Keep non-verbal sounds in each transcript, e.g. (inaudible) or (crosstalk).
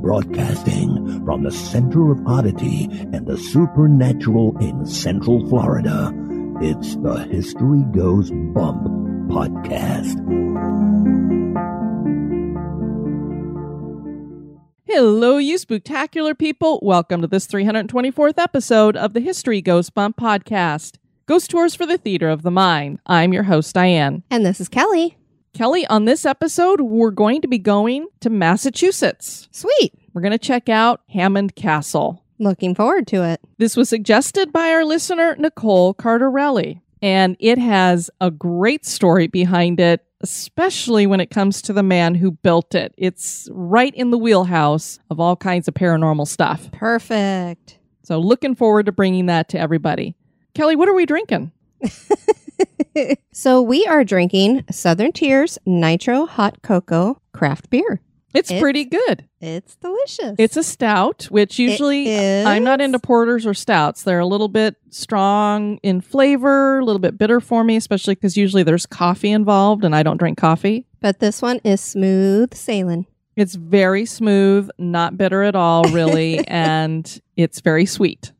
Broadcasting from the center of oddity and the supernatural in Central Florida, it's the History Goes Bump podcast. Hello, you spectacular people. Welcome to this 324th episode of the History Goes Bump podcast. Ghost Tours for the Theater of the Mind. I'm your host, Diane. And this is Kelly. Kelly, on this episode, we're going to be going to Massachusetts. Sweet. We're going to check out Hammond Castle. Looking forward to it. This was suggested by our listener, Nicole Cardarelli, and it has a great story behind it, especially when it comes to the man who built it. It's right in the wheelhouse of all kinds of paranormal stuff. Perfect. So, looking forward to bringing that to everybody. Kelly, what are we drinking? (laughs) so we are drinking Southern Tier's Nitro Hot Cocoa craft beer. It's, It's- pretty good. It's delicious. It's a stout, which usually. I'm not into porters or stouts. They're a little bit strong in flavor, a little bit bitter for me, especially because usually there's coffee involved and I don't drink coffee. but this one is smooth sailing. It's very smooth, not bitter at all, really, (laughs) and it's very sweet.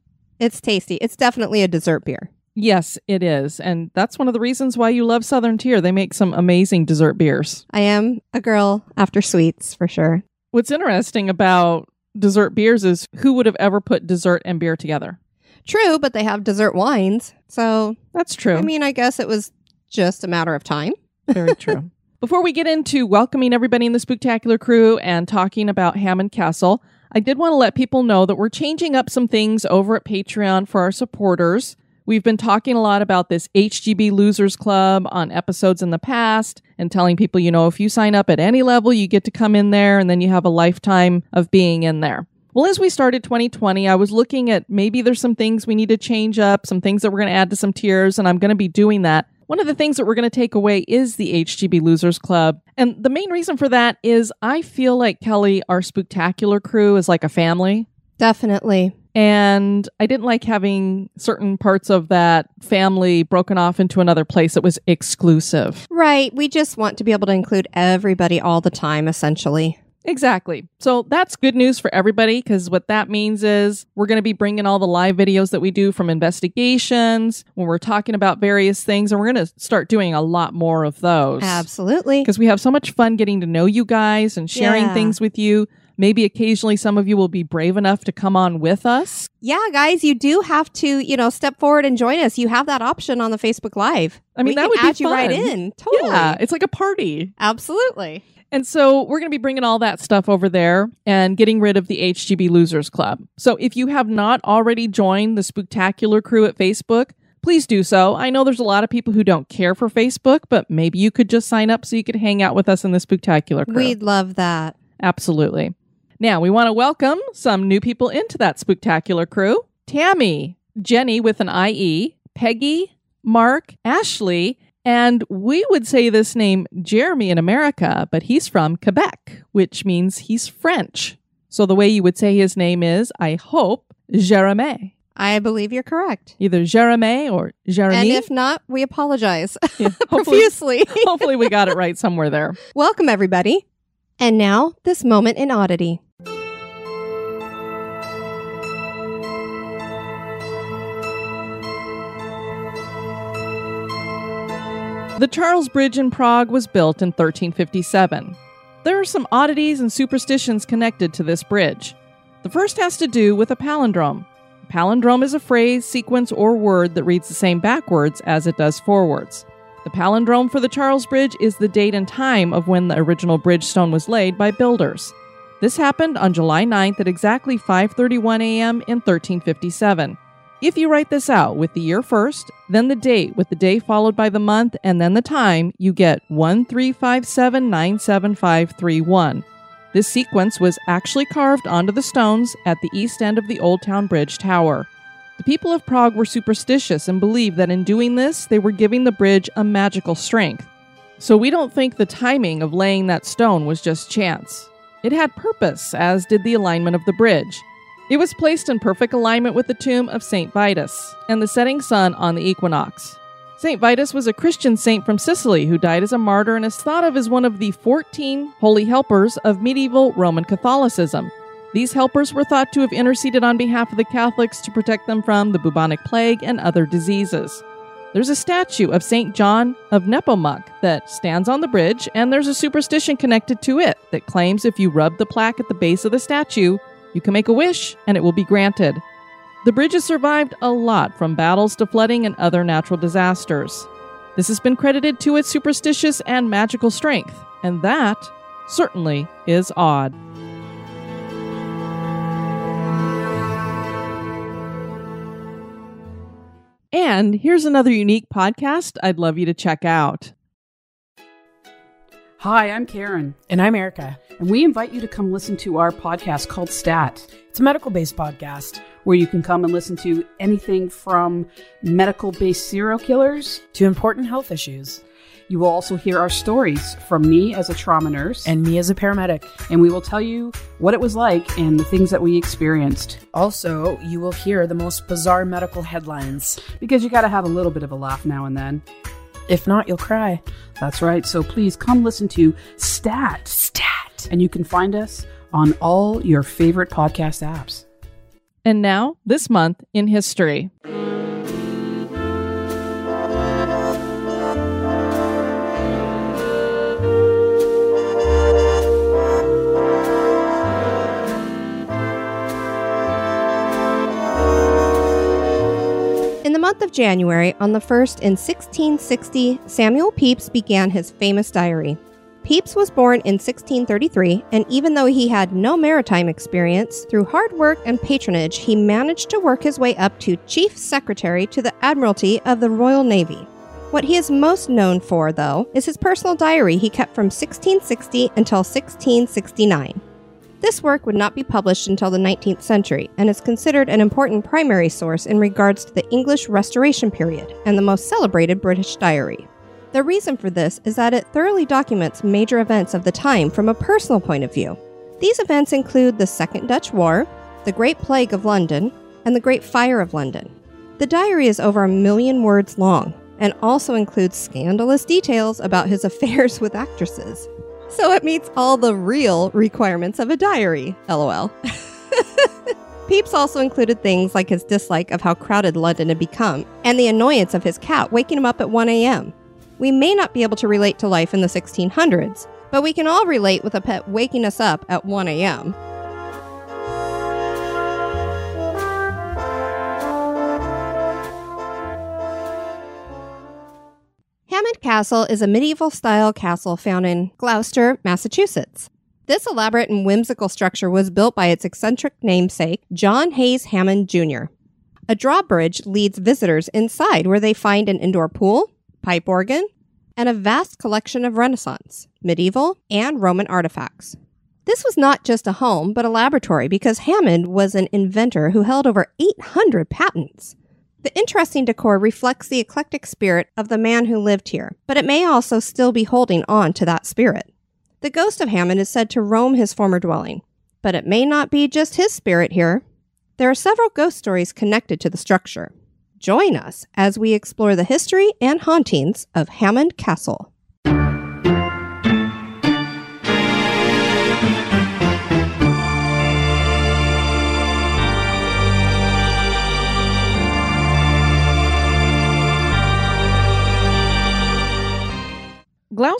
It's tasty. It's definitely a dessert beer. Yes, it is. And that's one of the reasons why you love Southern Tier. They make some amazing dessert beers. I am a girl after sweets for sure. What's interesting about dessert beers is who would have ever put dessert and beer together? True, but they have dessert wines. So, That's true. I mean, I guess it was just a matter of time. Very (laughs) true. Before we get into welcoming everybody in the Spooktacular crew and talking about Hammond Castle, I did want to let people know that we're changing up some things over at Patreon for our supporters. We've been talking a lot about this HGB Losers Club on episodes in the past and telling people, you know, if you sign up at any level, you get to come in there and then you have a lifetime of being in there. Well, as we started 2020, I was looking at maybe there's some things we need to change up, some things that we're going to add to some tiers, and I'm going to be doing that. One of the things that we're going to take away is the HGB Losers Club. And the main reason for that is I feel like Kelly, our Spooktacular crew, is like a family. Definitely. And I didn't like having certain parts of that family broken off into another place that was exclusive. Right. We just want to be able to include everybody all the time, essentially. Exactly. So that's good news for everybody because what that means is we're going to be bringing all the live videos that we do from investigations when we're talking about various things, and we're going to start doing a lot more of those. Absolutely. Because we have so much fun getting to know you guys and sharing Yeah. things with you. Maybe occasionally some of you will be brave enough to come on with us. Yeah, guys, you do have to, you know, step forward and join us. You have that option on the Facebook Live. I mean, we that would be add you right in. Totally. Yeah, it's like a party. Absolutely. And so we're going to be bringing all that stuff over there and getting rid of the HGB Losers Club. So if you have not already joined the Spooktacular crew at Facebook, please do so. I know there's a lot of people who don't care for Facebook, but maybe you could just sign up so you could hang out with us in the Spooktacular crew. We'd love that. Absolutely. Now, we want to welcome some new people into that Spooktacular crew Tammy, Jenny with an IE, Peggy, Mark, Ashley, and we would say this name Jeremy in America, but he's from Quebec, which means he's French. So the way you would say his name is, I hope, Jeremy. I believe you're correct. Either Jeremy or Jeremy. And if not, we apologize Yeah, (laughs) hopefully, profusely. hopefully we got it right somewhere there. (laughs) Welcome, everybody. And now, this moment in oddity. The Charles Bridge in Prague was built in 1357. There are some oddities and superstitions connected to this bridge. The first has to do with a palindrome. A palindrome is a phrase, sequence, or word that reads the same backwards as it does forwards. The palindrome for the Charles Bridge is the date and time of when the original bridge stone was laid by builders. This happened on July 9th at exactly 5:31 a.m. in 1357. If you write this out with the year first, then the date with the day followed by the month, and then the time, you get 1357975531. This sequence was actually carved onto the stones at the east end of the Old Town Bridge Tower. The people of Prague were superstitious and believed that in doing this, they were giving the bridge a magical strength. So we don't think the timing of laying that stone was just chance. It had purpose, as did the alignment of the bridge. It was placed in perfect alignment with the tomb of St. Vitus and the setting sun on the equinox. St. Vitus was a Christian saint from Sicily who died as a martyr and is thought of as one of the 14 holy helpers of medieval Roman Catholicism. These helpers were thought to have interceded on behalf of the Catholics to protect them from the bubonic plague and other diseases. There's a statue of St. John of Nepomuk that stands on the bridge, and there's a superstition connected to it that claims if you rub the plaque at the base of the statue, you can make a wish and it will be granted. The bridge has survived a lot from battles to flooding and other natural disasters. This has been credited to its superstitious and magical strength, and that certainly is odd. And here's another unique podcast I'd love you to check out. Hi, I'm Karen, And I'm Erica. and we invite you to come listen to our podcast called Stat, It's a medical based podcast where you can come and listen to anything from medical based serial killers. to important health issues. You will also hear our stories from me as a trauma nurse, And me as a paramedic. and we will tell you what it was like and the things that we experienced. Also, you will hear the most bizarre medical headlines. Because you got to have a little bit of a laugh now and then. If not, you'll cry. That's right. So please come listen to Stat. Stat. And you can find us on all your favorite podcast apps. And now, this month in history. Month of January, on the 1st in 1660, Samuel Pepys began his famous diary. Pepys was born in 1633, and even though he had no maritime experience, through hard work and patronage, he managed to work his way up to Chief Secretary to the Admiralty of the Royal Navy. What he is most known for, though, is his personal diary he kept from 1660 until 1669. This work would not be published until the 19th century and is considered an important primary source in regards to the English Restoration period and the most celebrated British diary. The reason for this is that it thoroughly documents major events of the time from a personal point of view. These events include the Second Dutch War, the Great Plague of London, and the Great Fire of London. The diary is over a million words long and also includes scandalous details about his (laughs) affairs with actresses. So it meets all the real requirements of a diary, lol. (laughs) Pepys also included things like his dislike of how crowded London had become and the annoyance of his cat waking him up at 1 a.m. We may not be able to relate to life in the 1600s, but we can all relate with a pet waking us up at 1 a.m. Hammond Castle is a medieval style castle found in Gloucester, Massachusetts. This elaborate and whimsical structure was built by its eccentric namesake, John Hayes Hammond Jr. A drawbridge leads visitors inside where they find an indoor pool, pipe organ, and a vast collection of Renaissance, medieval, and Roman artifacts. This was not just a home, but a laboratory because Hammond was an inventor who held over 800 patents. The interesting decor reflects the eclectic spirit of the man who lived here, but it may also still be holding on to that spirit. The ghost of Hammond is said to roam his former dwelling, but it may not be just his spirit here. There are several ghost stories connected to the structure. Join us as we explore the history and hauntings of Hammond Castle.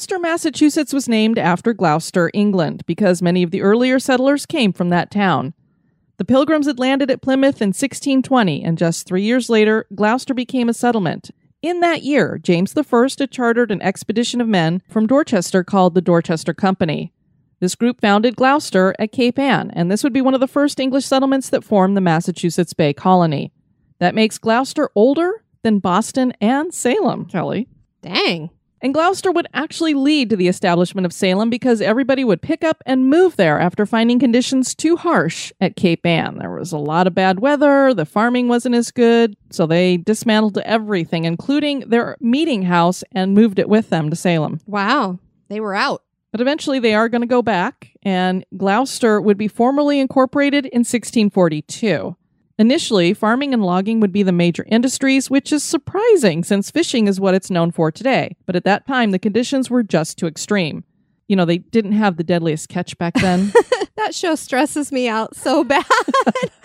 Gloucester, Massachusetts was named after Gloucester, England, because many of the earlier settlers came from that town. The Pilgrims had landed at Plymouth in 1620, and just three years later, Gloucester became a settlement. In that year, James I had chartered an expedition of men from Dorchester called the Dorchester Company. This group founded Gloucester at Cape Ann, and this would be one of the first English settlements that formed the Massachusetts Bay Colony. That makes Gloucester older than Boston and Salem, Kelly. Dang. And Gloucester would actually lead to the establishment of Salem because everybody would pick up and move there after finding conditions too harsh at Cape Ann. There was a lot of bad weather, the farming wasn't as good, so they dismantled everything, including their meeting house, and moved it with them to Salem. Wow. They were out. But eventually they are going to go back, and Gloucester would be formally incorporated in 1642. Initially, farming and logging would be the major industries, which is surprising since fishing is what it's known for today. But at that time, the conditions were just too extreme. You know, they didn't have the deadliest catch back then. (laughs) That show stresses me out so (laughs) bad.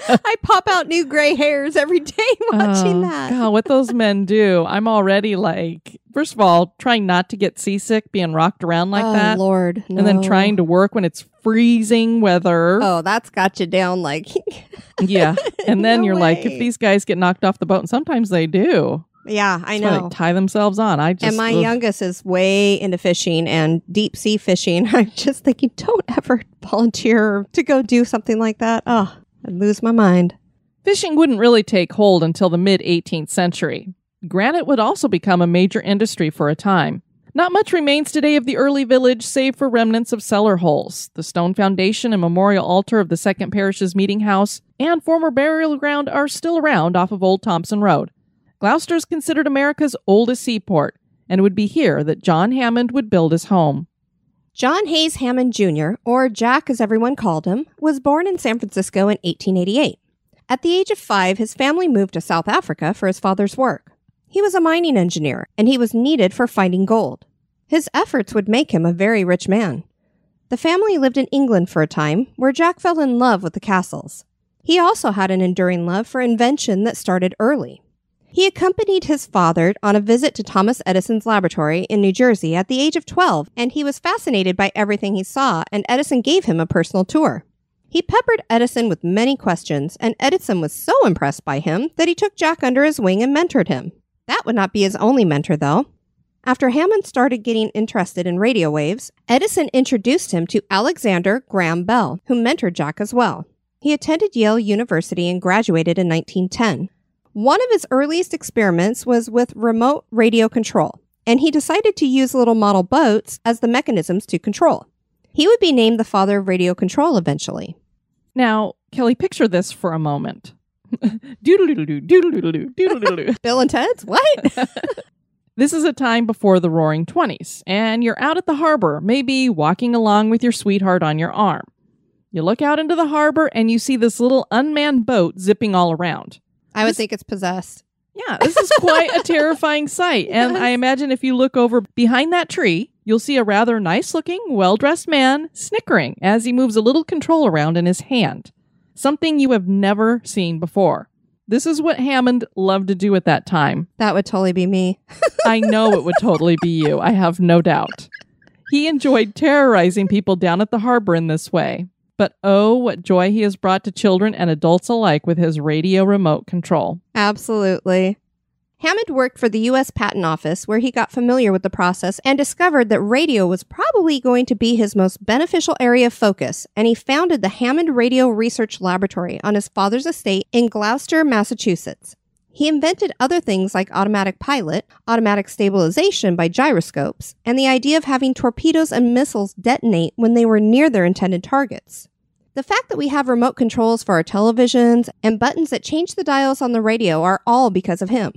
I pop out new gray hairs every day (laughs) watching Oh, that. God, what those men do. I'm already like, first of all, trying not to get seasick being rocked around like oh, that. Lord. And then trying to work when it's freezing weather. Oh, that's got you down like (laughs) Yeah. And then No you're like, if these guys get knocked off the boat, and sometimes they do. Yeah, I know. They tie themselves on. I just and my ugh. youngest is way into fishing and deep sea fishing. (laughs) I'm just thinking, don't ever volunteer to go do something like that. Oh, I'd lose my mind. fishing wouldn't really take hold until the mid 18th century. Granite would also become a major industry for a time. Not much remains today of the early village save for remnants of cellar holes. The stone foundation and memorial altar of the Second Parish's meeting house and former burial ground are still around off of Old Thompson Road. Gloucester is considered America's oldest seaport, and it would be here that John Hammond would build his home. John Hayes Hammond Jr., or Jack as everyone called him, was born in San Francisco in 1888. At the age of five, his family moved to South Africa for his father's work. He was a mining engineer, and he was needed for finding gold. His efforts would make him a very rich man. The family lived in England for a time, where Jack fell in love with the castles. He also had an enduring love for invention that started early. He accompanied his father on a visit to Thomas Edison's laboratory in New Jersey at the age of 12, and he was fascinated by everything he saw, and Edison gave him a personal tour. He peppered Edison with many questions, and Edison was so impressed by him that he took Jack under his wing and mentored him. That would not be his only mentor, though. After Hammond started getting interested in radio waves, Edison introduced him to Alexander Graham Bell, who mentored Jack as well. He attended Yale University and graduated in 1910. One of his earliest experiments was with remote radio control, and he decided to use little model boats as the mechanisms to control. He would be named the father of radio control eventually. Now, Kelly, picture this for a moment. (laughs) (laughs) Bill and Ted's? What? (laughs) This is a time before the roaring 20s, and you're out at the harbor, maybe walking along with your sweetheart on your arm. You look out into the harbor and you see this little unmanned boat zipping all around. I would think it's possessed. Yeah, this is quite a terrifying sight. (laughs) And I imagine if you look over behind that tree, you'll see a rather nice looking, well dressed man snickering as he moves a little control around in his hand. Something you have never seen before. This is what Hammond loved to do at that time. That would totally be me. (laughs) I know it would totally be you. I have no doubt. He enjoyed terrorizing people down at the harbor in this way. But oh, what joy he has brought to children and adults alike with his radio remote control. Absolutely. Hammond worked for the U.S. Patent Office, where he got familiar with the process and discovered that radio was probably going to be his most beneficial area of focus, and he founded the Hammond Radio Research Laboratory on his father's estate in Gloucester, Massachusetts. He invented other things like automatic pilot, automatic stabilization by gyroscopes, and the idea of having torpedoes and missiles detonate when they were near their intended targets. The fact that we have remote controls for our televisions and buttons that change the dials on the radio are all because of him.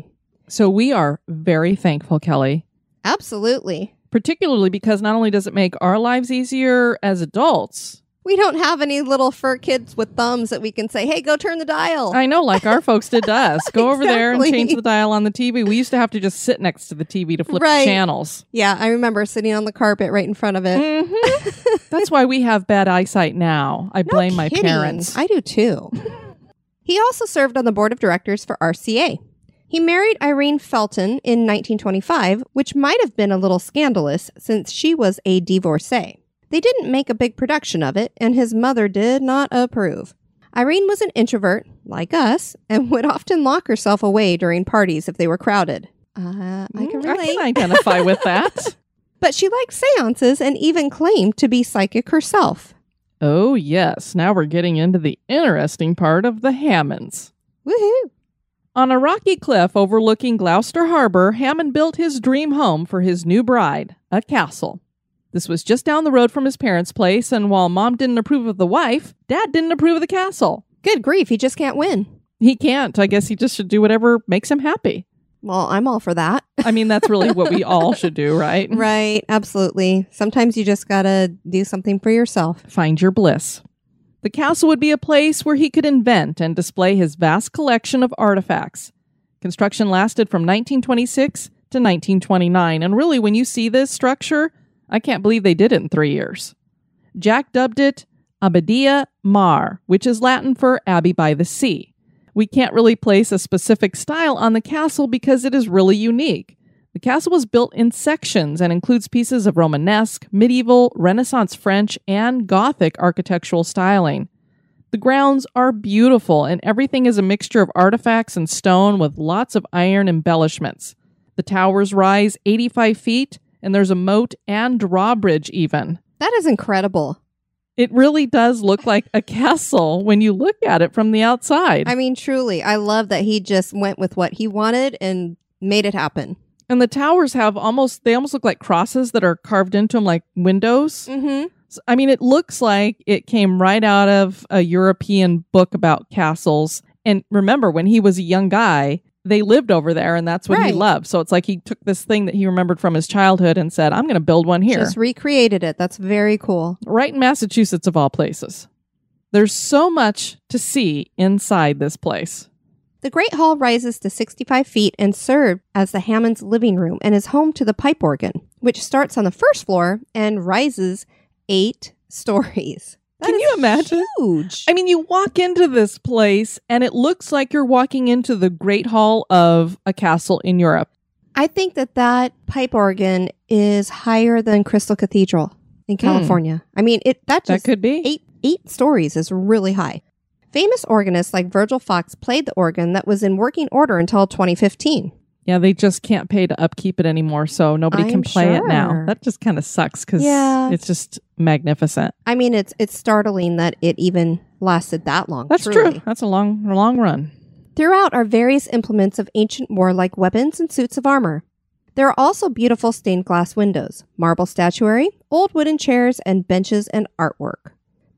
So we are very thankful, Kelly, Absolutely. particularly because not only does it make our lives easier as adults, We don't have any little fur kids with thumbs that we can say, hey, go turn the dial. I know, like our folks did to us. Go over there and change the dial on the TV. We used to have to just sit next to the TV to flip Right. the channels. yeah, I remember sitting on the carpet right in front of it. Mhm. That's why we have bad eyesight now. I No blame my parents. I do too. (laughs) he also served on the board of directors for RCA. He married Irene Fenton in 1925, which might have been a little scandalous since she was a divorcee. They didn't make a big production of it, and his mother did not approve. Irene was an introvert, like us, and (laughs) would often lock herself away during parties if they were crowded. Uh, I can Mm, I can identify with (laughs) that. But she liked seances and even claimed to be psychic herself. Oh, yes. Now we're getting into the interesting part of the Hammonds. Woohoo! On a rocky cliff overlooking Gloucester Harbor, Hammond built his dream home for his new bride, a castle. This was just down the road from his parents' place, and while mom didn't approve of the wife, dad didn't approve of the castle. Good grief, he just can't win. He can't. I guess he just should do whatever makes him happy. Well, I'm all for that. I mean, that's really what we all (laughs) should do, right? Right, absolutely. Sometimes you just gotta do something for yourself. Find your bliss. The castle would be a place where he could invent and display his vast collection of artifacts. Construction lasted from 1926 to 1929, and really, when you see this structure, I can't believe they did it in three years. Jack dubbed it Abbadia Mare, which is Latin for Abbey by the Sea. We can't really place a specific style on the castle because it is really unique. The castle was built in sections and includes pieces of Romanesque, medieval, Renaissance French, and Gothic architectural styling. The grounds are beautiful, and everything is a mixture of artifacts and stone with lots of iron embellishments. The towers rise 85 feet, and there's a moat and drawbridge, even. That is incredible. It really does look like a castle when you look at it from the outside. I mean, truly, I love that he just went with what he wanted and made it happen. and the towers have almost, they almost look like crosses that are carved into them like windows. Mm-hmm. I mean, it looks like it came right out of a European book about castles. And remember, when he was a young guy, they lived over there and that's what he loved. So it's like he took this thing that he remembered from his childhood and said, I'm going to build one here. Just recreated it. That's very cool. right in Massachusetts, of all places. There's so much to see inside this place. The Great Hall rises to 65 feet and served as the Hammond's living room and is home to the pipe organ, which starts on the first floor and rises eight (laughs) stories. That Can you imagine? Huge. I mean, you walk into this place and it looks like you're walking into the Great Hall of a castle in Europe. I think that that pipe organ is higher than Crystal Cathedral in hmm. California. I mean, it that That could be. eight eight stories is really high. Famous organists like Virgil Fox played the organ that was in working order until 2015. Yeah, they just can't pay to upkeep it anymore, so nobody can I'm play it now. That just kind of sucks because Yeah. it's just magnificent. I mean, it's it's startling that it even lasted that long. That's truly. true. That's a long, long run. Throughout are various implements of ancient warlike weapons and suits of armor. There are also beautiful stained glass windows, marble statuary, old wooden chairs, and benches and artwork.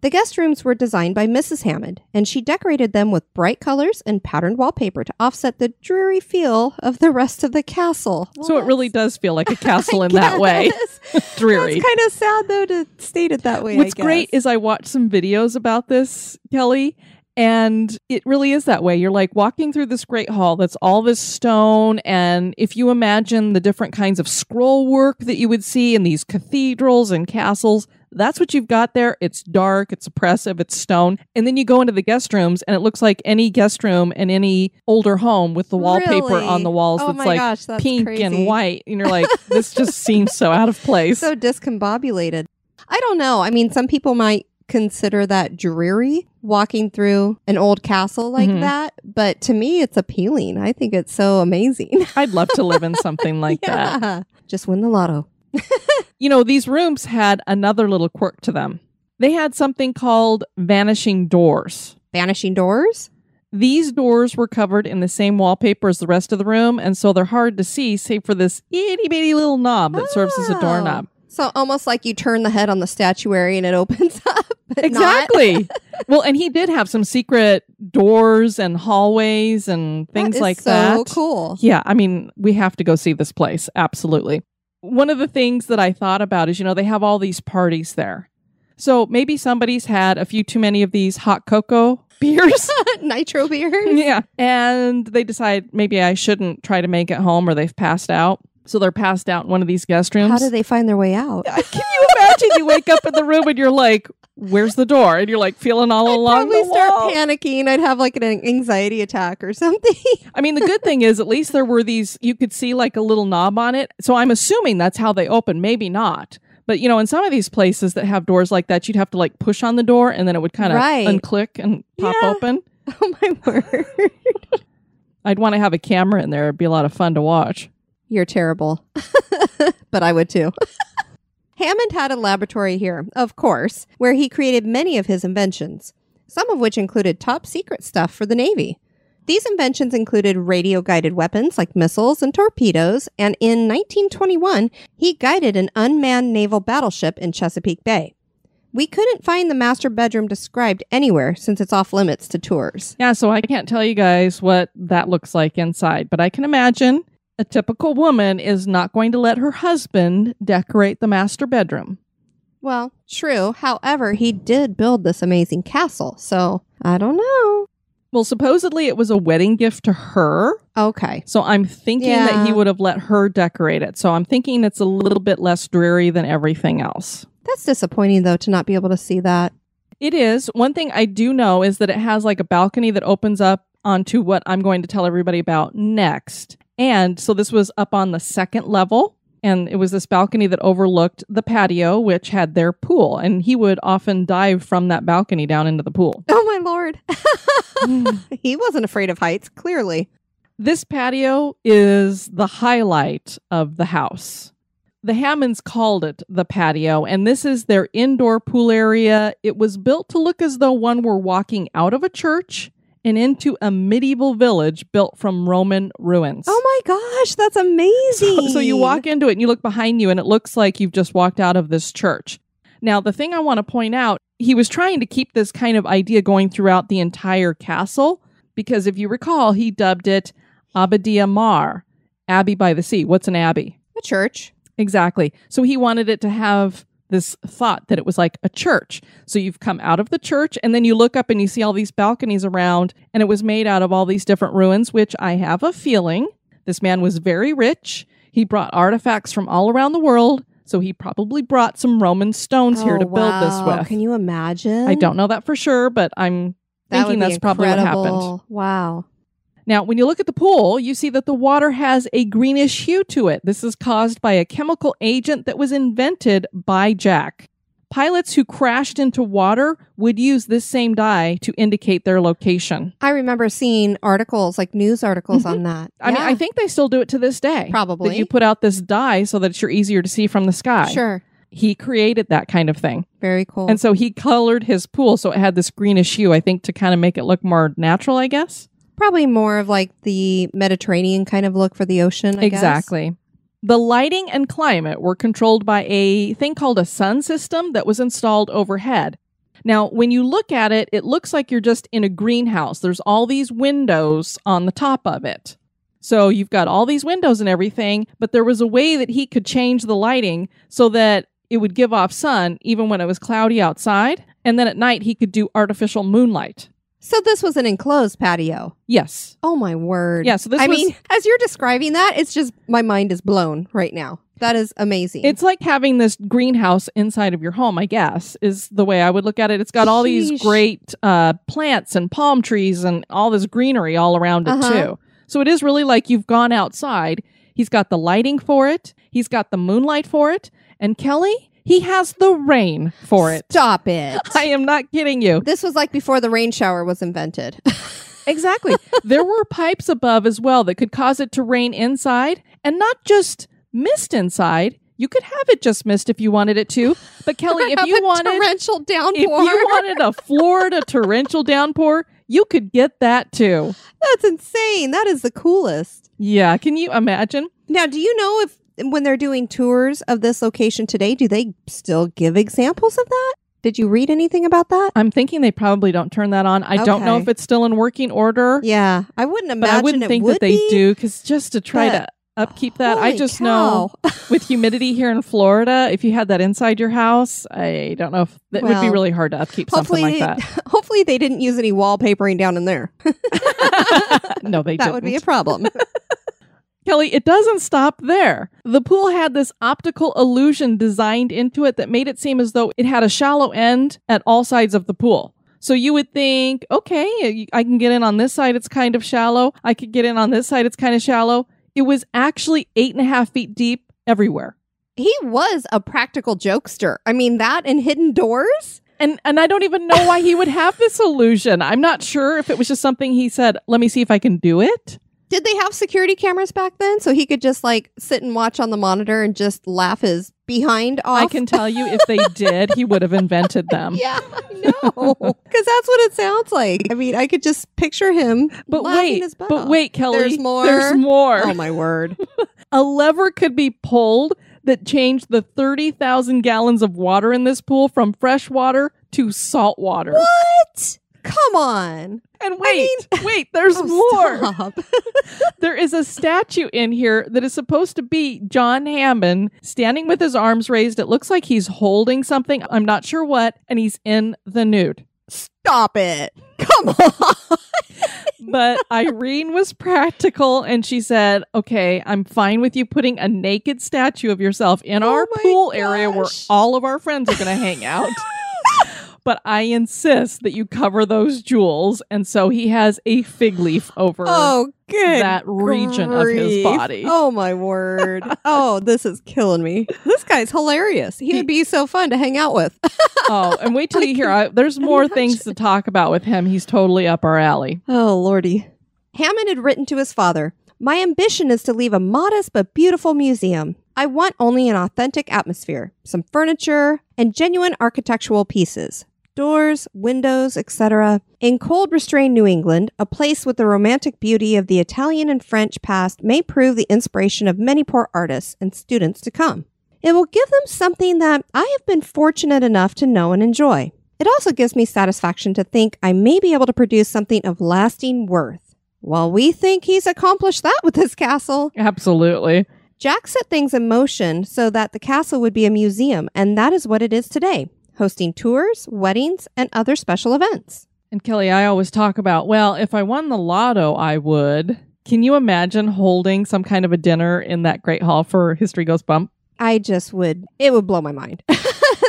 The guest rooms were designed by Mrs. Hammond, and she decorated them with bright colors and patterned wallpaper to offset the dreary feel of the rest of the castle. so it really does feel like a (laughs) castle in that way. (laughs) Dreary. It's kind of sad though to state it that way. I What's great is I watched some videos about this, Kelly, and it really is that way. You're like walking through this great hall that's all this stone. And if you imagine the different kinds of scroll work that you would see in these cathedrals and castles, that's what you've got there. It's dark, it's oppressive, it's stone. And then you go into the guest rooms, and it looks like any guest room in any older home with the wallpaper Really? on the walls Oh that's like gosh, that's pink crazy. and white. And you're like, (laughs) this just seems so out of place. so discombobulated. I don't know. I mean, some people might consider that dreary walking through an old castle like Mhm. that, but to me, it's appealing. I think it's so amazing. I'd love to live in (laughs) something like that. Just win the lotto. (laughs) you know, these rooms had another little quirk to them. They had something called vanishing doors. Vanishing doors? These doors were covered in the same wallpaper as the rest of the room, and so they're hard to see, save for this itty bitty little knob that serves as a Oh. doorknob. So almost like you turn the head on the statuary and it opens (laughs) up. Exactly. (laughs) well, and he did have some secret doors and hallways and things like so that. cool. Yeah, I mean, we have to go see this place. Absolutely. One of the things that I thought about is, you know, they have all these parties there. So maybe somebody's had a few too many of these hot cocoa (laughs) beers. (laughs) Nitro beers. yeah. And they decide maybe I shouldn't try to make it home or they've passed out. So they're passed out in one of these guest rooms. How do they find their way out? (laughs) Can you imagine you wake up in the room and you're like, where's the door? And you're like feeling all I'd along probably the start wall. panicking. I'd have like an anxiety attack or (laughs) something. I mean, the good thing is at least there were these, you could see like a little knob on it. So I'm assuming that's how they open. Maybe not. But, you know, in some of these places that have doors like that, you'd have to like push on the door and then it would kind of Right. unclick and pop Yeah. open. (laughs) oh my word. (laughs) I'd want to have a camera in there. It'd be a lot of fun to watch. You're terrible. but I would too. Hammond had a laboratory here, of course, where he created many of his inventions, some of which included top secret stuff for the Navy. These inventions included radio guided weapons like missiles and torpedoes, and in 1921, he guided an unmanned naval battleship in Chesapeake Bay. We couldn't find the master bedroom described anywhere since it's off limits to tours. Yeah, so I can't tell you guys what that looks like inside, but I can imagine a typical woman is not going to let her husband decorate the master bedroom. Well, true. However, he did build this amazing castle, so I don't know. Well, supposedly it was a wedding gift to her. Okay. So I'm thinking that he would have let her decorate it. So I'm thinking it's a little bit less dreary than everything else. That's disappointing, though, to not be able to see that. It is. One thing I do know is that it has like a balcony that opens up onto what I'm going to tell everybody about next. And so this was up on the second level. And it was this balcony that overlooked the patio, which had their pool. And he would often dive from that balcony down into the pool. (laughs) Oh, my lord. (laughs) he wasn't afraid of heights, clearly. This patio is the highlight of the house. The Hammonds called it the patio, and this is their indoor pool area. It was built to look as though one were walking out of a church and into a medieval village built from Roman ruins. Oh my gosh, that's amazing. So, so you walk into it and you look behind you, and it looks like you've just walked out of this church. Now, the thing I want to point out, he was trying to keep this kind of idea going throughout the entire castle, because if you recall, he dubbed it Abbadia Mare, Abbey by the Sea. What's an abbey? a church. Exactly. So he wanted it to have this thought that it was like a church. So you've come out of the church and then you look up and you see all these balconies around and it was made out of all these different ruins, which I have a feeling this man was very rich. He brought artifacts from all around the world. So he probably brought some Roman stones here Oh, to build this wow. with. Can you imagine? I don't know that for sure, but I'm That thinking that's probably what happened. Wow. Now, when you look at the pool, you see that the water has a greenish hue to it. This is caused by a chemical agent that was invented by Jack. Pilots who crashed into water would use this same dye to indicate their location. I remember seeing articles, like news articles on mm-hmm. that. I mean, I think they still do it to this day. Probably. That you put out this dye so that it's you're easier to see from the sky. Sure. He created that kind of thing. Very cool. And so he colored his pool so it had this greenish hue, I think, to kind of make it look more natural, I guess. Probably more of like the Mediterranean kind of look for the ocean. I guess. exactly. The lighting and climate were controlled by a thing called a sun system that was installed overhead. Now, when you look at it, it looks like you're just in a greenhouse. There's all these windows on the top of it. So you've got all these windows and everything, but there was a way that he could change the lighting so that it would give off sun even when it was cloudy outside. And then at night, he could do artificial moonlight. So this was an enclosed patio. Yes. Oh my word. Yeah, so this I was- mean, as you're describing that, it's just my mind is blown right now. That is amazing. It's like having this greenhouse inside of your home, I guess, is the way I would look at it. It's got all these great uh, plants and palm trees and all this greenery all around it, Uh-huh. too. So it is really like you've gone outside. He's got the lighting for it, he's got the moonlight for it. And Kelly, he has the rain for it. Stop it. (laughs) I am not kidding you. this was like before the rain shower was invented. (laughs) Exactly. there were pipes above as well that could cause it to rain inside and not just mist inside. You could have it just mist if you wanted it to. But Kelly, if you a wanted torrential downpour. if you wanted a (laughs) Florida torrential downpour, you could get that too. That's insane. That is the coolest. Yeah, can you imagine? Now, do you know if when they're doing tours of this location today, do they still give examples of that? Did you read anything about that? I'm thinking they probably don't turn that on. I don't know Okay. if it's still in working order, Yeah, I wouldn't imagine but I wouldn't it think would that they be. do because just to try to upkeep that, I Holy just cow. know (laughs) with humidity here in Florida, if you had that inside your house, I don't know if that would be really hard to upkeep something hopefully, like that. (laughs) hopefully they didn't use any wallpapering down in there. (laughs) no, they that didn't. That would be a problem. Kelly, it doesn't stop there. The pool had this optical illusion designed into it that made it seem as though it had a shallow end at all sides of the pool. So you would think, okay, I can get in on this side, it's kind of shallow. I could get in on this side, it's kind of shallow. It was actually eight and a half feet deep everywhere. he was a practical jokester. I mean, that and hidden doors. And and I don't even know why he would have this illusion. I'm not sure if it was just something he said, let me see if I can do it. Did they have security cameras back then? So he could just like sit and watch on the monitor and just laugh his behind off. I can tell you if they (laughs) did, he would have invented them. Yeah, I know. (laughs) Because that's what it sounds like. I mean, I could just picture him. But laughing wait, his butt but off. wait, Kelly. There's more. There's more. Oh my word! (laughs) A lever could be pulled that changed the 30,000 gallons of water in this pool from fresh water to salt water. what? Come on! And wait, (laughs) wait, there's Oh, more. (laughs) There is a statue in here that is supposed to be John Hammond standing with his arms raised. It looks like he's holding something. I'm not sure what, and he's in the nude. Stop it! Come on! (laughs) But Irene was practical and she said, Okay, I'm fine with you putting a naked statue of yourself in Oh our pool area where all of our friends are going to hang out. But I insist that you cover those jewels. And so he has a fig leaf over. Oh, good. that region of his body. Oh my word! (laughs) oh, this is killing me. This guy's hilarious. He would be so fun to hang out with. (laughs) Oh, and wait till you hear. I, there's more things to talk about with him. He's totally up our alley. Oh, lordy. Hammond had written to his father My ambition is to leave a modest but beautiful museum. I want only an authentic atmosphere, some furniture, and genuine architectural pieces. Doors, windows, etc. In cold, restrained New England, a place with the romantic beauty of the Italian and French past may prove the inspiration of many poor artists and students to come. It will give them something that I have been fortunate enough to know and enjoy. It also gives me satisfaction to think I may be able to produce something of lasting worth. Well, we think he's accomplished that with this castle. Absolutely. Jack set things in motion so that the castle would be a museum, and that is what it is today, hosting tours, weddings, and other special events. And Kelly, I always talk about, well, if I won the lotto, I would. Can you imagine holding some kind of a dinner in that great hall for History Goes Bump? I just would, it would blow my mind. (laughs)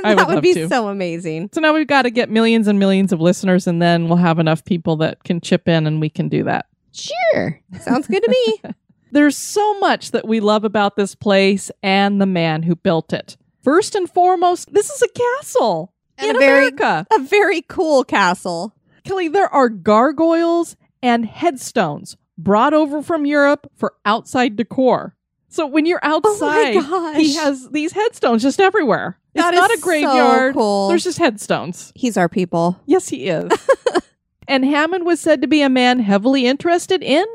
I that would would be to. so amazing. So now we've got to get millions and millions of listeners, and then we'll have enough people that can chip in and we can do that. Sure. Sounds good to me. (laughs) There's so much that we love about this place and the man who built it. First and foremost, this is a castle And in a very- America. a very cool castle. Kelly, there are gargoyles and headstones brought over from Europe for outside decor. So when you're oh outside, Oh he has these headstones just everywhere. That it's not a so graveyard. cool. There's just headstones. He's our people. Yes, he is. (laughs) and Hammond was said to be a man heavily interested in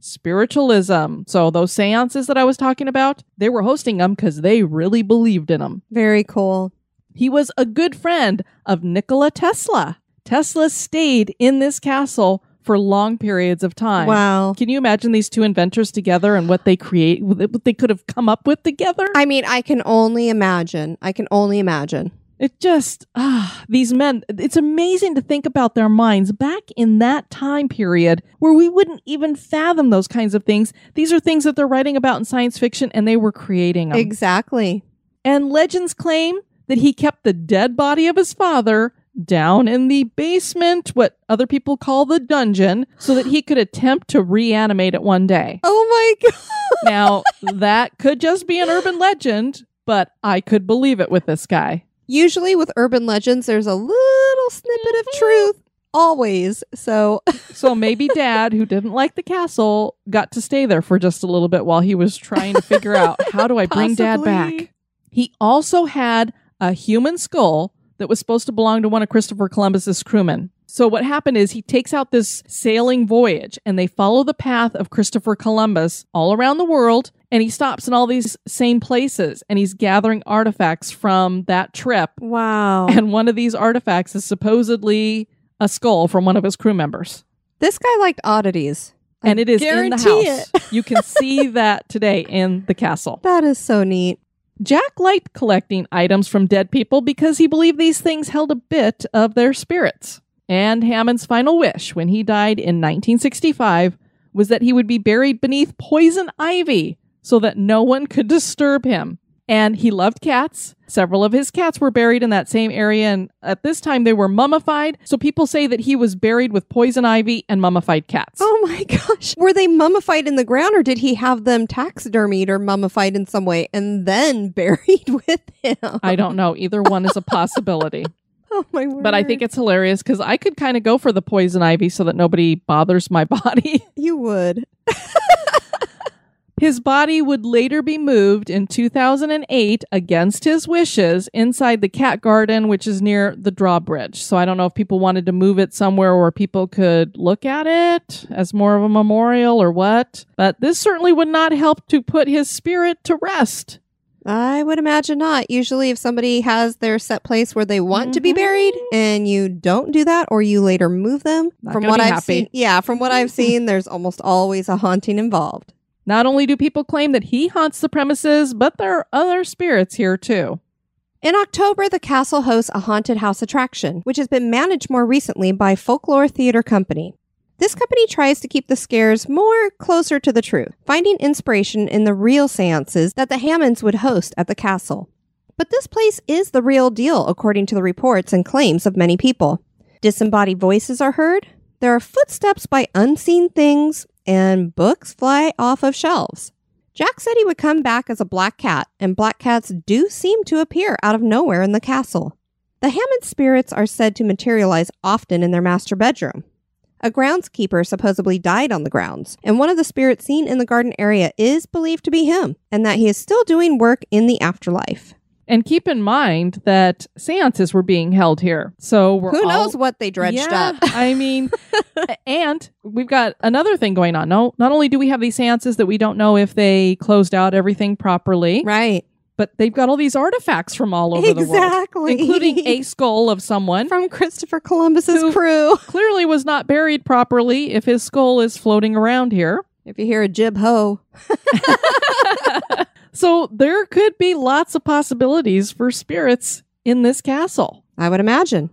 spiritualism. So those seances that I was talking about, they were hosting them because they really believed in them. Very cool. He was a good friend of Nikola Tesla. Tesla stayed in this castle for long periods of time. Wow. Can you imagine these two inventors together and what they create, what they could have come up with together? I mean, I can only imagine. I can only imagine. It just, ah, these men, it's amazing to think about their minds back in that time period where we wouldn't even fathom those kinds of things. These are things that they're writing about in science fiction and they were creating them. Exactly. and legends claim that he kept the dead body of his father down in the basement, what other people call the dungeon, so that he could attempt to reanimate it one day. Oh my (laughs) god. Now, that could just be an urban legend, but I could believe it with this guy. Usually with urban legends, there's a little snippet of truth. Always. So (laughs) So maybe dad, who didn't like the castle, got to stay there for just a little bit while he was trying to figure out (laughs) how do I bring dad back. He also had a human skull that was supposed to belong to one of Christopher Columbus's crewmen. So what happened is he takes out this sailing voyage and they follow the path of Christopher Columbus all around the world and he stops in all these same places and he's gathering artifacts from that trip Wow. and one of these artifacts is supposedly a skull from one of his crew members this guy liked oddities. I and it is in the house. it. (laughs) you can see that today in the castle. That is so neat. Jack liked collecting items from dead people because he believed these things held a bit of their spirits. And Hammond's final wish when he died in 1965 was that he would be buried beneath poison ivy so that no one could disturb him. And he loved cats. Several of his cats were buried in that same area, and at this time they were mummified. So people say that he was buried with poison ivy and mummified cats. Oh my (laughs) gosh. Were they mummified in the ground or did he have them taxidermied or mummified in some way and then (laughs) buried with him? I don't know. Either one is a possibility. (laughs) (laughs) Oh my word. But I think it's hilarious because I could kind of go for the poison ivy so that nobody bothers my (laughs) body. you would. His body would later be moved in 2008 against his wishes inside the cat garden, which is near the drawbridge. So I don't know if people wanted to move it somewhere where people could look at it as more of a memorial or what. But this certainly would not help to put his spirit to rest. I would imagine not. Usually, if somebody has their set place where they want to be Mhm. buried and you don't do that or you later move them, Not from what I've happy. seen, yeah, from what I've (laughs) seen, there's almost always a haunting involved. Not only do people claim that he haunts the premises, but there are other spirits here too. In October, the castle hosts a haunted house attraction, which has been managed more recently by Folklore Theater Company. This company tries to keep the scares more closer to the truth, finding inspiration in the real seances that the Hammonds would host at the castle. But this place is the real deal, according to the reports and claims of many people. Disembodied voices are heard, there are footsteps by unseen things, and books fly off of shelves. Jack said he would come back as a black cat, and black cats do seem to appear out of nowhere in the castle. The Hammond spirits are said to materialize often in their master bedroom. A groundskeeper supposedly died on the grounds, and one of the spirits seen in the garden area is believed to be him, and that he is still doing work in the afterlife. And keep in mind that seances were being held here. So we're Who all- knows what they dredged yeah, up? I mean, (laughs) and we've got another thing going on. No, not only do we have these seances that we don't know if they closed out everything properly, right. But they've got all these artifacts from all over the world, exactly. including a (laughs) skull of someone from Christopher Columbus's crew. (laughs) clearly was not buried properly if his skull is floating around here. If you hear a jib ho, (laughs) So there could be lots of possibilities for spirits in this castle. I would imagine.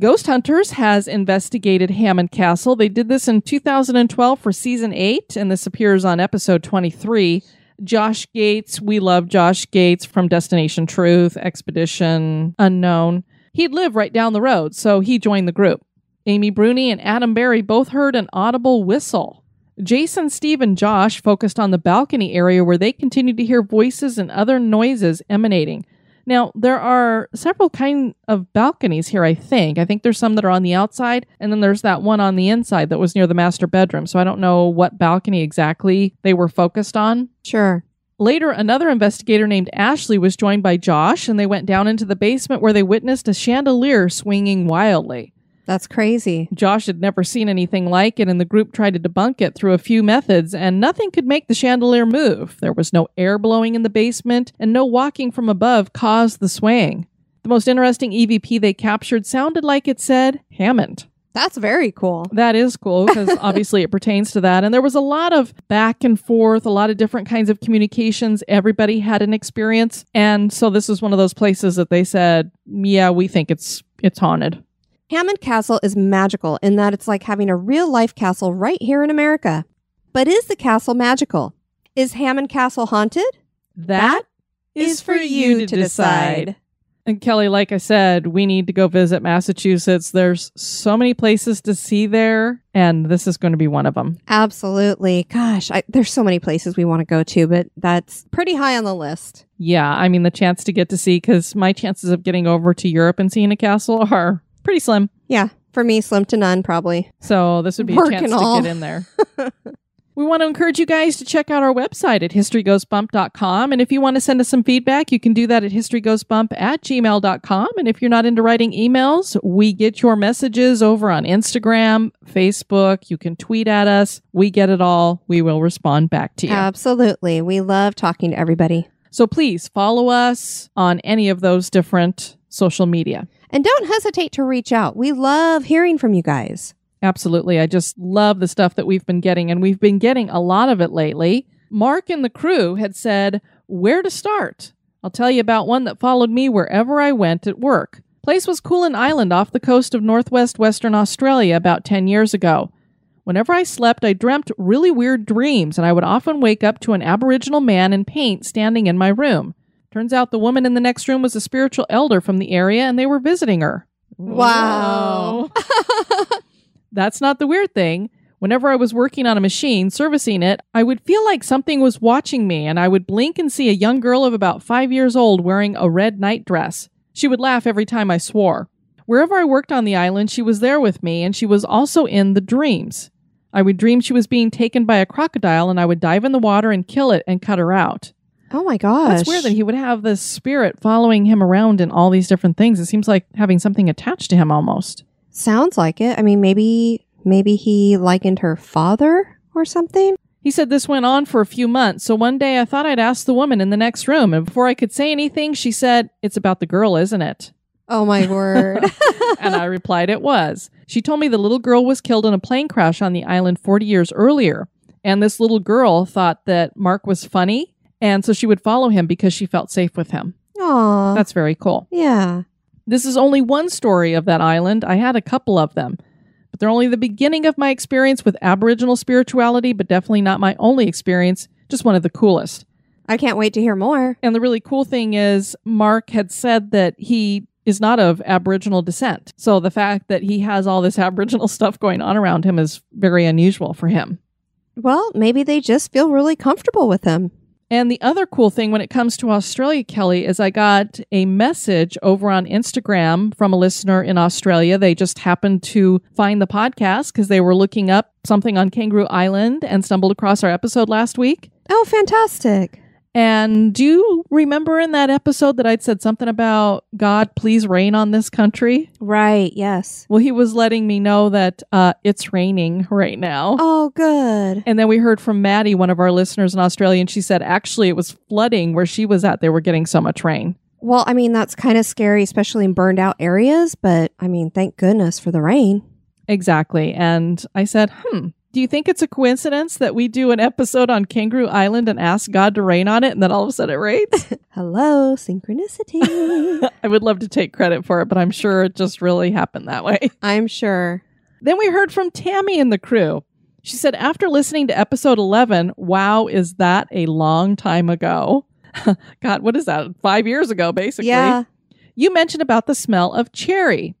Ghost Hunters has investigated Hammond Castle. They did this in 2012 for season 8, and this appears on episode 23. Josh Gates, we love Josh Gates from Destination Truth, Expedition Unknown. He'd live right down the road, so he joined the group. Amy Bruni and Adam Berry both heard an audible whistle. Jason, Steve, and Josh focused on the balcony area where they continued to hear voices and other noises emanating. Now, there are several kind of balconies here, I think. I think there's some that are on the outside, and then there's that one on the inside that was near the master bedroom. So I don't know what balcony exactly they were focused on. Sure. Later, another investigator named Ashley was joined by Josh, and they went down into the basement where they witnessed a chandelier swinging wildly. That's crazy. Josh had never seen anything like it, and the group tried to debunk it through a few methods, and nothing could make the chandelier move. There was no air blowing in the basement, and no walking from above caused the swaying. The most interesting EVP they captured sounded like it said Hammond. That's very cool. That is cool because (laughs) obviously it pertains to that. And there was a lot of back and forth, a lot of different kinds of communications. Everybody had an experience. And so this is one of those places that they said, yeah, we think it's it's haunted. Hammond Castle is magical in that it's like having a real life castle right here in America. But is the castle magical? Is Hammond Castle haunted? That is for you to decide. And Kelly, like I said, we need to go visit Massachusetts. There's so many places to see there, and this is going to be one of them. Absolutely. Gosh, I, there's so many places we want to go to, but that's pretty high on the list. Yeah, I mean, the chance to get to see, because my chances of getting over to Europe and seeing a castle (laughs) are pretty slim. Yeah, for me, slim to none, probably. So this would be a chance to get in there. (laughs) we want to encourage you guys to check out our website at historygoesbump.com. And if you want to send us some feedback, you can do that at historygoesbump at gmail.com. And if you're not into writing emails, we get your messages over on Instagram, Facebook. You can tweet at us. We get it all. We will respond back to you. Absolutely. We love talking to everybody. so please follow us on any of those different social media. And don't hesitate to reach out. We love hearing from you guys. Absolutely. I just love the stuff that we've been getting, and we've been getting a lot of it lately. Mark and the crew had said, Where to start? I'll tell you about one that followed me wherever I went at work. Place was Koolan Island off the coast of northwest Western Australia about 10 years ago. Whenever I slept, I dreamt really weird dreams, and I would often wake up to an Aboriginal man in paint standing in my room. Turns out the woman in the next room was a spiritual elder from the area, and they were visiting her. Wow. (laughs) That's not the weird thing. Whenever I was working on a machine, servicing it, I would feel like something was watching me, and I would blink and see a young girl of about five years old wearing a red nightdress. She would laugh every time I swore. Wherever I worked on the island, she was there with me, and she was also in the dreams. I would dream she was being taken by a crocodile and I would dive in the water and kill it and cut her out. Oh my gosh. That's weird that he would have this spirit following him around in all these different things. It seems like having something attached to him almost. Sounds like it. I mean, maybe maybe he likened her father or something. He said this went on for a few months, so one day I thought I'd ask the woman in the next room, and before I could say anything, she said, It's about the girl, isn't it? Oh my word. (laughs) (laughs) and I replied, It was. She told me the little girl was killed in a plane crash on the island 40 years earlier, and this little girl thought that Mark was funny, and so she would follow him because she felt safe with him. Aw. That's very cool. yeah. This is only one story of that island. I had a couple of them. But they're only the beginning of my experience with Aboriginal spirituality, but definitely not my only experience, just one of the coolest. I can't wait to hear more. And the really cool thing is, Mark had said that he is not of Aboriginal descent. So the fact that he has all this (laughs) Aboriginal stuff going on around him is very unusual for him. Well, maybe they just feel really comfortable with him. And the other cool thing when it comes to Australia, Kelly, is I got a message over on Instagram from a listener in Australia. They just happened to find the podcast because they were looking up something on Kangaroo Island and stumbled across our episode last week. Oh, fantastic. And do you remember in that episode that I'd said something about God, please rain on this country? Right, yes. Well, he was letting me know that uh, it's raining right now. Oh, good. And then we heard from Maddie, one of our listeners in Australia, and she said actually it was flooding where she was at. They were getting so much rain. Well, I mean, that's kind of scary, especially in burned out areas, but I mean, thank goodness for the rain. Exactly. And I said, hmm, do you think it's a coincidence that we do an episode on Kangaroo Island and ask God to rain on it and then all of a sudden it rains? (laughs) Hello, synchronicity. (laughs) I would love to take credit for it, but I'm sure it just really happened that way. (laughs) I'm sure. Then we heard from Tammy and the crew. She said, after listening to episode 11, wow, is that a long time ago? God, what is that? Five years ago, basically. Yeah. You mentioned about the smell of cherry.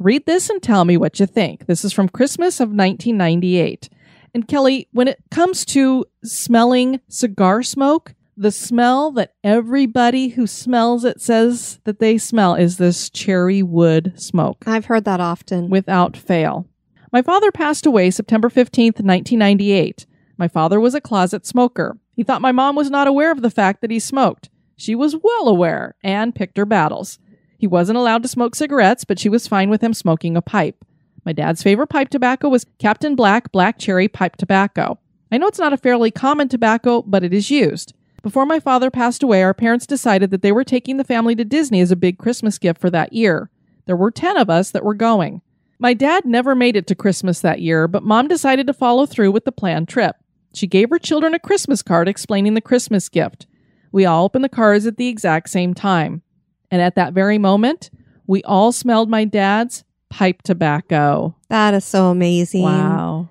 Read this and tell me what you think. This is from Christmas of 1998. And Kelly, when it comes to smelling cigar smoke, the smell that everybody who smells it says that they smell is this cherry wood smoke I've heard that often. without fail. My father passed away September 15th, 1998. My father was a closet smoker. He thought my mom was not aware of the fact that he smoked. She was well aware and picked her battles. He wasn't allowed to smoke cigarettes, but she was fine with him smoking a pipe. My dad's favorite pipe tobacco was Captain Black Black Cherry Pipe Tobacco. I know it's not a fairly common tobacco, but it is used. Before my father passed away, our parents decided that they were taking the family to Disney as a big Christmas gift for that year. There were 10 of us that were going. My dad never made it to Christmas that year, but mom decided to follow through with the planned trip. She gave her children a Christmas card explaining the Christmas gift. We all opened the cards at the exact same time. And at that very moment, we all smelled my dad's pipe tobacco. that is so amazing. Wow.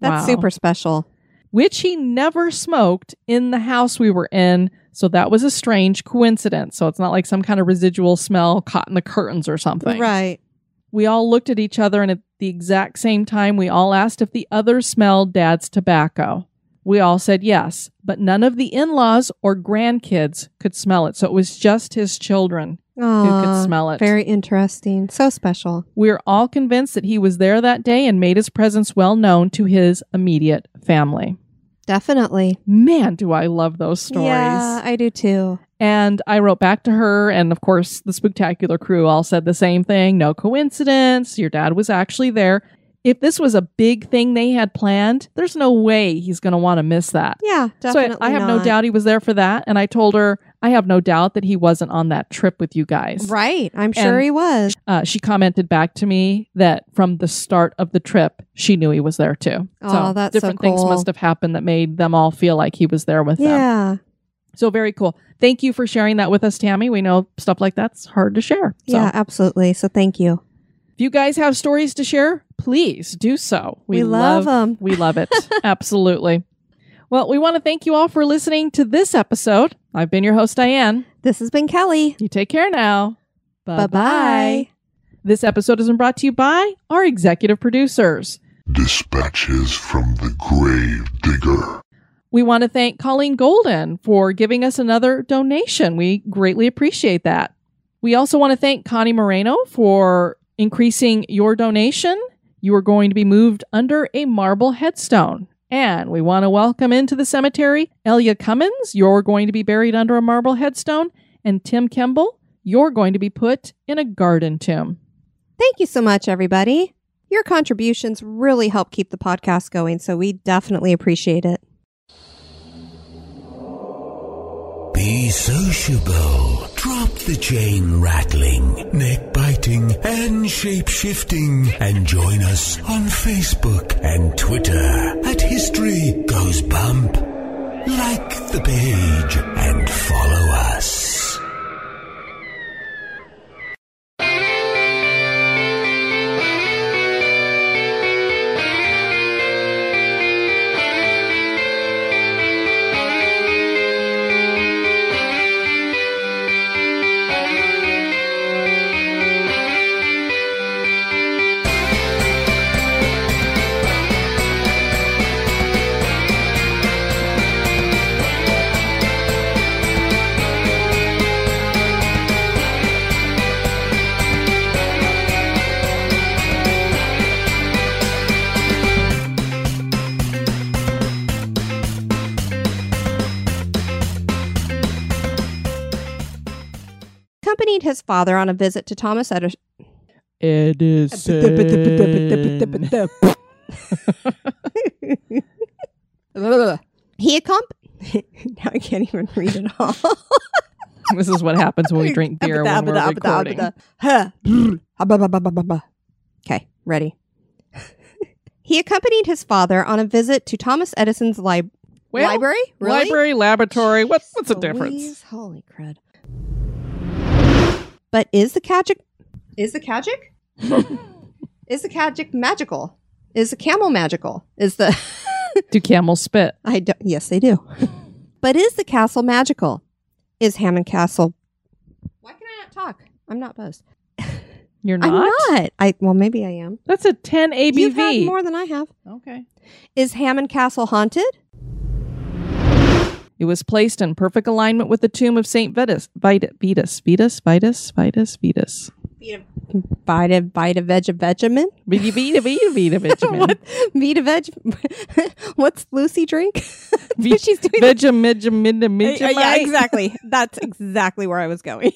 That's Wow. super special. Which he never smoked in the house we were in. So that was a strange coincidence. So it's not like some kind of residual smell caught in the curtains or something. Right. We all looked at each other, and at the exact same time, we all asked if the other smelled dad's tobacco. We all said yes, but none of the in laws or grandkids could smell it. So it was just his children who could smell it. Very interesting. So special. We are all convinced that he was there that day and made his presence well known to his immediate family. Definitely. Man, do I love those stories. Yeah, I do too. And I wrote back to her, and of course, the Spooktacular crew all said the same thing. No coincidence. Your dad was actually there. If this was a big thing they had planned, there's no way he's going to want to miss that. Yeah, so definitely. I, I have no doubt he was there for that. And I told her, I have no doubt that he wasn't on that trip with you guys. Right. I'm sure And- he was. Uh, she commented back to me that from the start of the trip, she knew he was there too. Oh, that's so different things must have happened that made them all feel like he was there with them. Yeah. So very cool. Thank you for sharing that with us, Tammy. We know stuff like that's hard to share. So Yeah, absolutely. So thank you. If you guys have stories to share, please do so. We love them. We love it. (laughs) Absolutely. Well, we want to thank you all for listening to this episode. I've been your host, Diane. This has been Kelly. You take care now. Bye bye. This episode has been brought to you by our executive producers. Dispatches from the Grave Digger. We want to thank Colleen Golden for giving us another donation. We greatly appreciate that. We also want to thank Connie Moreno for increasing your donation. you are going to be moved under a marble headstone. And we want to welcome into the cemetery Elia Cummins. You're going to be buried under a marble headstone. And Tim Kemble, you're going to be put in a garden tomb. Thank you so much, everybody. Your contributions really help keep the podcast going, so we definitely appreciate it. Be sociable. Drop the chain rattling, neck and shape shifting. And join us on Facebook and Twitter at History Goes Bump. Like the page and follow us. Father on a visit to Thomas Edison. Edison. He accompanied. (laughs) now I can't even read it all. (laughs) this is what happens when we drink (laughs) beer when we're recording. Okay, ready. he accompanied his father on a visit to Thomas Edison's lib- Well, library. Really? Library, laboratory. What, what's the difference? Holy crud! But is the Kajic is the Kajic (laughs) is the Kajic magical? Is the camel magical? Is the (laughs) Do camels spit? I don't. Yes, they do. but is the castle magical? Is Hammond Castle? Why can I not talk? I'm not buzzed. You're not? I'm not. I well, maybe I am. That's a 10 ABV. You've had more than I have. Okay. Is Hammond Castle haunted? It was placed in perfect alignment with the tomb of Saint Vitus. Vitus, Vitus, Vitus, Vitus, Vitus, Vitus. Vita Vita Veg Vegemin? Vita, Vita, Vita, Vita, (laughs) Vegemin. what? Vita Veg? (laughs) What's Lucy drink? (laughs) Vi- She's doing Vegemin, Uh, yeah, exactly. That's exactly where I was going.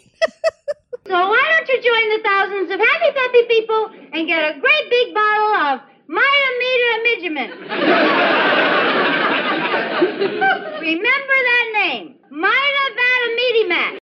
So why don't you join the thousands of happy peppy people and get a great big bottle of Myra Meter Midgeman. (laughs) Remember that name. Myra Vadamedimat.